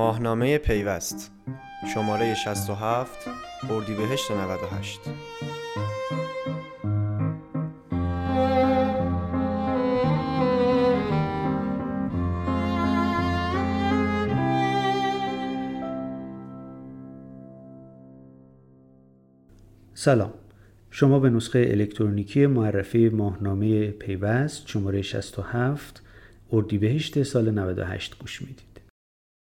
ماهنامه پیوست. شماره 67 اردیبهشت 98 سلام. شما به نسخه الکترونیکی معرفی ماهنامه پیوست شماره 67 اردیبهشت سال 98 گوش می‌دید.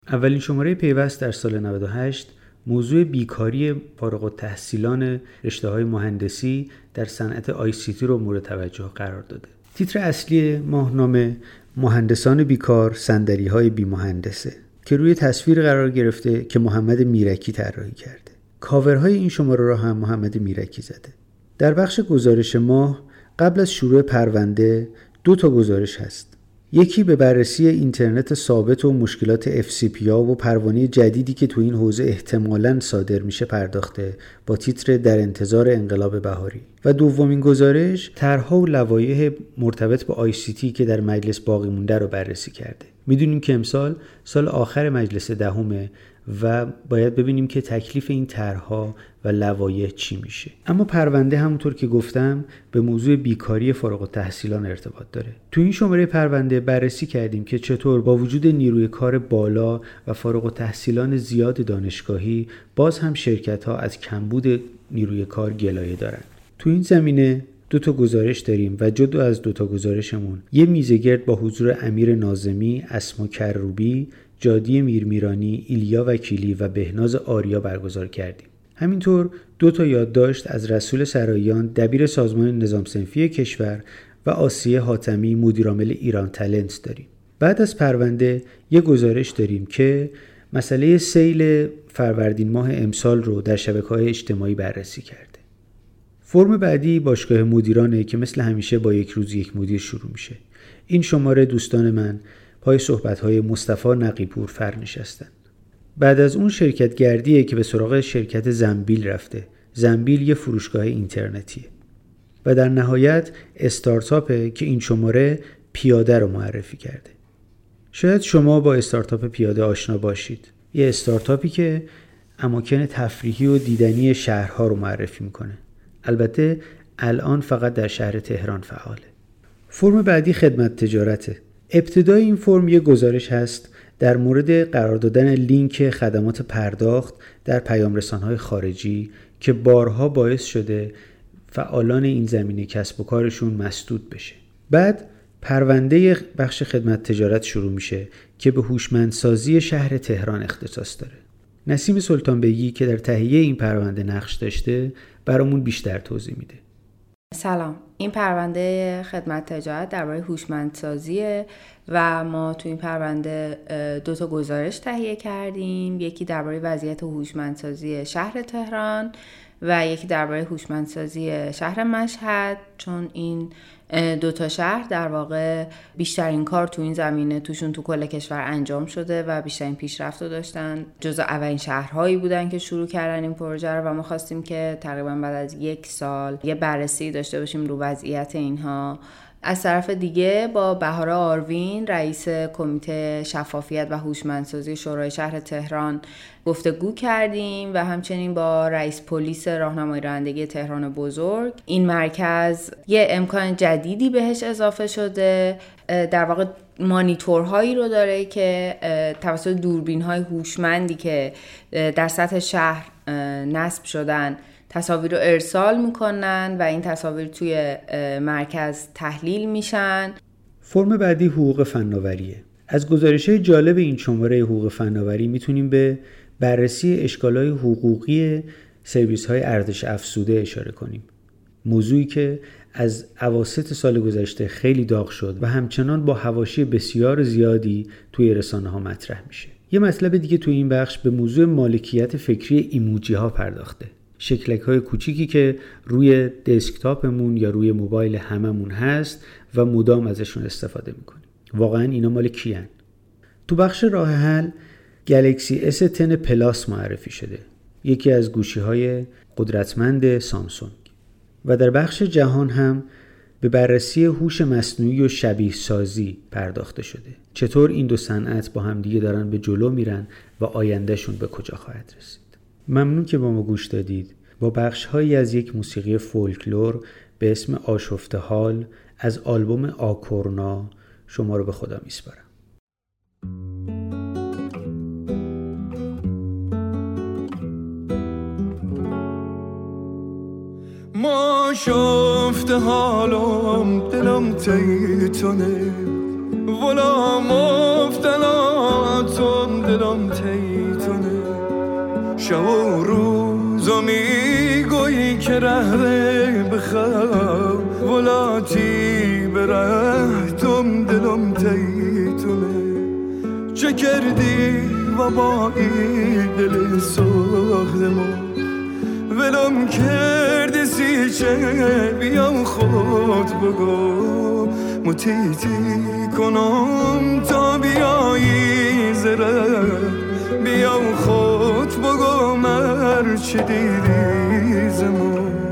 اولین شماره پیوست در سال 98 موضوع بیکاری فارغ التحصیلان رشته های مهندسی در صنعت آی سی تی رو مورد توجه قرار داده. تیتر اصلی ماهنامه مهندسان بیکار سندری های بی مهندسه که روی تصویر قرار گرفته که محمد میرکی طراحی کرده. کاورهای این شماره را هم محمد میرکی زده. در بخش گزارش ماه قبل از شروع پرونده دو تا گزارش هست. یکی به بررسی اینترنت ثابت و مشکلات FCPA و پروانه جدیدی که تو این حوزه احتمالاً صادر میشه پرداخته با تیتر در انتظار انقلاب بهاری. و دومین گزارش طرحها و لوایح مرتبط با آی که در مجلس باقی مونده رو بررسی کرده. می‌دونیم که امسال سال آخر مجلس دهمه و باید ببینیم که تکلیف این طرحها و لوایح چی میشه. اما پرونده همونطور که گفتم به موضوع بیکاری فارغ التحصیلان ارتباط داره. تو این شماره پرونده بررسی کردیم که چطور با وجود نیروی کار بالا و فارغ التحصیلان زیاد دانشگاهی باز هم شرکت ها از کمبود نیروی کار گلایه دارن. تو این زمینه دو تا گزارش داریم و جدا از دو تا گزارشمون یه میزگرد با حضور امیر نازمی، اسما کروبی، جادی میرمیرانی، ایلیا وکیلی و بهناز آریا برگزار کردیم. همینطور دو تا یادداشت از رسول سرایان دبیر سازمان نظام سنفی کشور و آسیه حاتمی مدیرعامل ایران تلنت داریم. بعد از پرونده یه گزارش داریم که مسئله سیل فروردین ماه امسال رو در شبکه های اجتماعی بررسی کرده. فرم بعدی باشگاه مدیرانه که مثل همیشه با یک روز یک مدیر شروع میشه. این شماره دوستان من پای های مصطفی نقیپور فر نشستن. بعد از اون شرکت گردیه که به سراغ شرکت زنبیل رفته. زنبیل یه فروشگاه اینترنتیه. و در نهایت استارتاپه که این شماره پیاده رو معرفی کرده. شاید شما با استارتاپ پیاده آشنا باشید. یه استارتاپی که اماکن تفریحی و دیدنی شهرها رو معرفی می‌کنه. البته الان فقط در شهر تهران فعاله. فرم بعدی خدمت تجارته. ابتدای این فرم یه گزارش هست در مورد قرار دادن لینک خدمات پرداخت در پیام های خارجی که بارها باعث شده فعالان این زمینه کسب و کارشون مسدود بشه. بعد پرونده بخش خدمت تجارت شروع میشه که به هوشمندسازی شهر تهران اختصاص داره. نسیم سلطان بگی که در تهیه این پرونده نقش داشته برامون بیشتر توضیح میده. سلام. این پرونده خدمت تجارت درباره هوشمندسازی و ما تو این پرونده دو تا گزارش تهیه کردیم. یکی درباره وضعیت هوشمندسازی شهر تهران. و یکی درباره هوشمندسازی شهر مشهد چون این دو تا شهر در واقع بیشترین کار تو این زمینه توشون تو کل کشور انجام شده و بیشترین پیشرفت رو داشتن. جزو اولین شهرهایی بودن که شروع کردن این پروژه رو و ما خواستیم که تقریبا بعد از یک سال یه بررسی داشته باشیم رو وضعیت اینها. از طرف دیگه با بهار آروین رئیس کمیته شفافیت و هوشمندسازی شورای شهر تهران گفتگو کردیم و همچنین با رئیس پلیس راهنمای رانندگی تهران بزرگ این مرکز یه امکان جدیدی بهش اضافه شده در واقع مانیتورهایی رو داره که توسط دوربین های هوشمندی که در سطح شهر نصب شدن تصاویر رو ارسال می‌کنن و این تصاویر توی مرکز تحلیل میشن. فرم بعدی حقوق فناوریه. از گزارش جالب این شماره حقوق فناوری می‌تونیم به بررسی اشکالای حقوقی سرویس های ارزش افزوده اشاره کنیم. موضوعی که از عواست سال گذشته خیلی داغ شد و همچنان با هواشی بسیار زیادی توی رسانه ها مطرح میشه. یه مطلب دیگه توی این بخش به موضوع مالکیت فکری ایموجی ها پرداخته. شکلک های کوچیکی که روی دسکتاپمون یا روی موبایل هممون هست و مدام ازشون استفاده می‌کنیم. واقعا اینا مال کیان؟ تو بخش راه حل گلکسی S10 پلاس معرفی شده. یکی از گوشی های قدرتمند سامسونگ. و در بخش جهان هم به بررسی هوش مصنوعی و شبیه سازی پرداخته شده. چطور این دو صنعت با همدیگه دارن به جلو میرن و آیندهشون به کجا خواهد رسید؟ ممنون که با ما گوش دادید. با بخش هایی از یک موسیقی فولکلور به اسم آشفته حال از آلبوم آکورنا شما رو به خدا میسپارم. ما شفته حالم دلم تیتونه. ولا مفتلاتم دلم تیتونه. شب و روزو می‌گویی که ره بخواه. ولاتی برهتم دلم تیتونه. چه کردی و با این دل ساختمون ولم کردی سی چه بیام خود بگو. متیتی کنم تا بیایی زره. بیام خود بگو. Значит, и зиму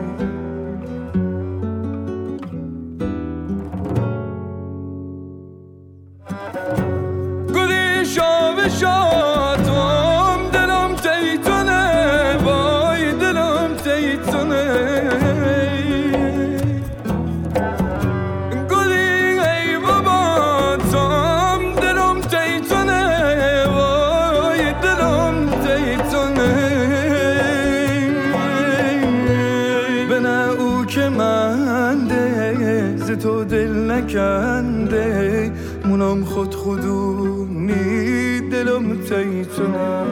نکنده مونم خود خودونی دلم تیتونه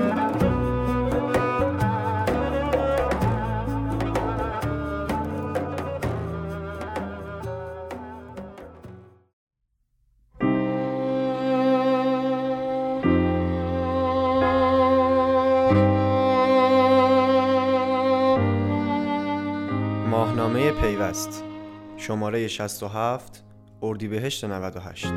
ماهنامه پیوست شماره 67 اردیبهشت 98